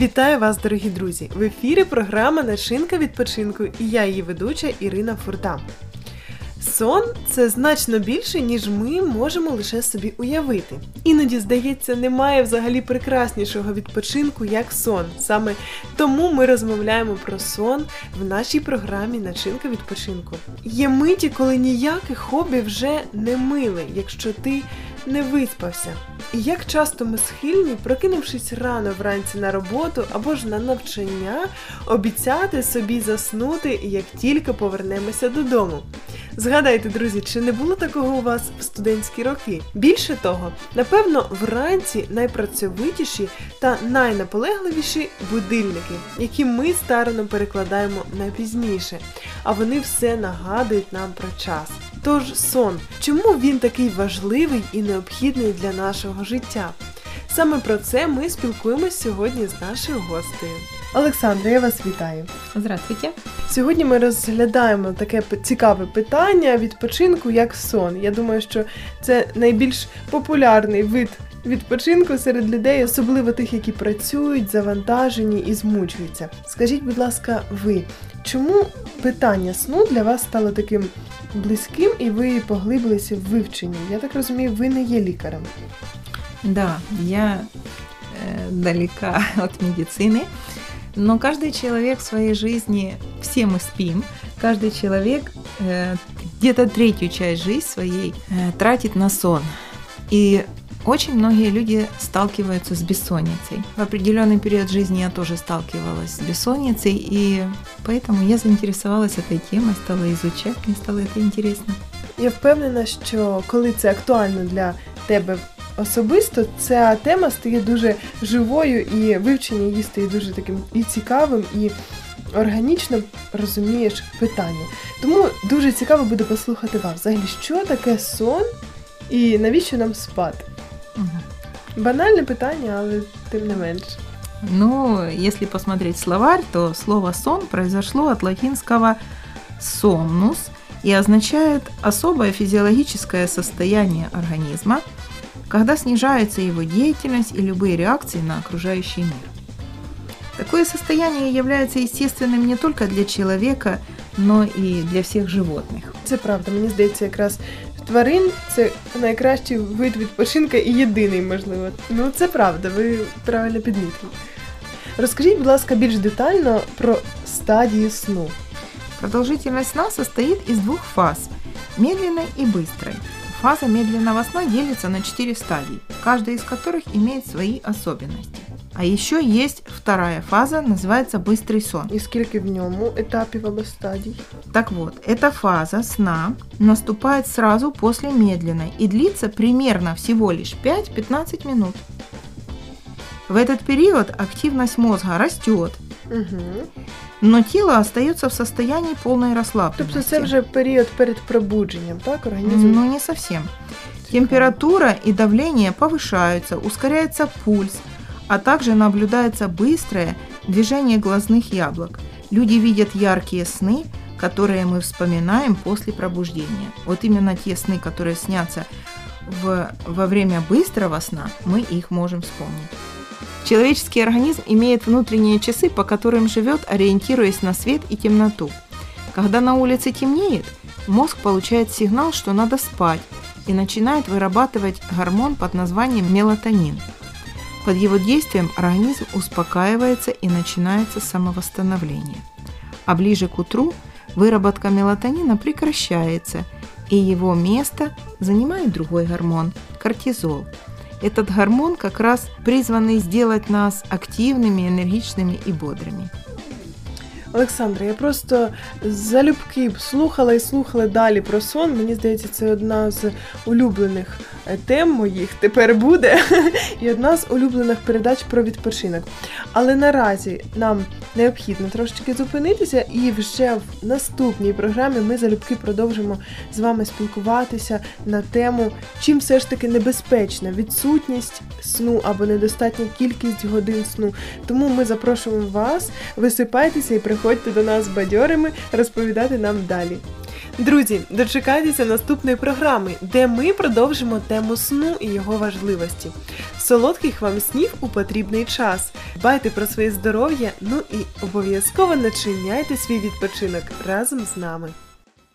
Вітаю вас, дорогі друзі! В ефірі програма Начинка відпочинку і я її ведуча Ірина Фурта. Сон це значно більше, ніж ми можемо лише собі уявити. Іноді, здається, немає взагалі прекраснішого відпочинку, як сон. Саме тому ми розмовляємо про сон в нашій програмі Начинка відпочинку. Є миті, коли ніяке хобі вже не миле, якщо ти не виспався. І як часто ми схильні, прокинувшись рано вранці на роботу або ж на навчання, обіцяти собі заснути, як тільки повернемося додому. Згадайте, друзі, чи не було такого у вас в студентські роки? Більше того, напевно, вранці найпрацьовитіші та найнаполегливіші будильники, які ми старано перекладаємо на пізніше, а вони все нагадують нам про час. Тож сон, чому він такий важливий і необхідний для нашого життя? Саме про це ми спілкуємось сьогодні з нашою гостею. Олександра, я вас вітаю. Здравствуйте. Сьогодні ми розглядаємо таке цікаве питання відпочинку як сон. Я думаю, що це найбільш популярний вид відпочинку серед людей, особливо тих, які працюють, завантажені і змучуються. Скажіть, будь ласка, ви чому питання сну для вас стало таким близьким і ви поглибилися в вивченні? Я так розумію, ви не є лікарем. Да, я э, далека от медицины, но каждый человек в своей жизни, все мы спим, каждый человек э, где-то третью часть жизни своей э, тратит на сон. И очень многие люди сталкиваются с бессонницей. В определенный период жизни я тоже сталкивалась с бессонницей, и поэтому я заинтересовалась этой темой, стала изучать, мне стало это интересно. Я впевнена, що коли це актуально для тебе особисто, ця тема стає дуже живою, і вивчення її стає дуже таким і цікавим, і органічно розумієш питання. Тому дуже цікаво буде послухати вас. Взагалі, що таке сон і навіщо нам спати? Банальне питання, але тим не менш. Ну, если посмотреть словарь, то слово «сон» произошло от латинского «somnus» и означает особое физиологическое состояние организма, когда снижается его деятельность и любые реакции на окружающий мир. Такое состояние является естественным не только для человека, но и для всіх животних. Це правда. Мені здається, якраз тварин це найкращий вид відпочинка і єдиний, можливо. Ну, це правда, ви правильно підмітили. Розкажіть, будь ласка, більш детально про стадії сну. Продолжительность сна состоит из двух фаз – медленной и быстрой. Фаза медленного сна делится на четыре стадии, каждая из которых имеет свои особенности. А еще есть вторая фаза, называется быстрый сон. І скільки в ньому етапів або стадій? Так вот, эта фаза сна наступает сразу после медленной и длится примерно всего лишь 5-15 минут. В этот период активность мозга растет, Угу. но тело остается в состоянии полной расслабленности. Тобто це вже період перед пробудженням, так? Організм. Ну, не совсем. Температура и давление повышаются, ускоряется пульс, а также наблюдается быстрое движение глазных яблок. Люди видят яркие сны, которые мы вспоминаем после пробуждения. Вот именно те сны, которые снятся в, во время быстрого сна, мы их можем вспомнить. Человеческий организм имеет внутренние часы, по которым живет, ориентируясь на свет и темноту. Когда на улице темнеет, мозг получает сигнал, что надо спать, и начинает вырабатывать гормон под названием мелатонин. Под его действием организм успокаивается и начинается самовосстановление. А ближе к утру выработка мелатонина прекращается, и его место занимает другой гормон – кортизол. Этот гормон как раз призванный сделать нас активными, энергичными и бодрыми. Олександра, я просто залюбки слухала і слухала далі про сон. Мені здається, це одна з улюблених е, тем моїх тепер буде, і одна з улюблених передач про відпочинок. Але наразі нам необхідно трошечки зупинитися, і вже в наступній програмі ми залюбки продовжимо з вами спілкуватися на тему, чим все ж таки небезпечна відсутність сну або недостатня кількість годин сну. Тому ми запрошуємо вас, висипайтеся і приходьте до нас бадьорими розповідати нам далі. Друзі, дочекайтеся наступної програми, де ми продовжимо тему сну і його важливості. Солодких вам снів у потрібний час. Дбайте про своє здоров'я, ну і обов'язково начиняйте свій відпочинок разом з нами.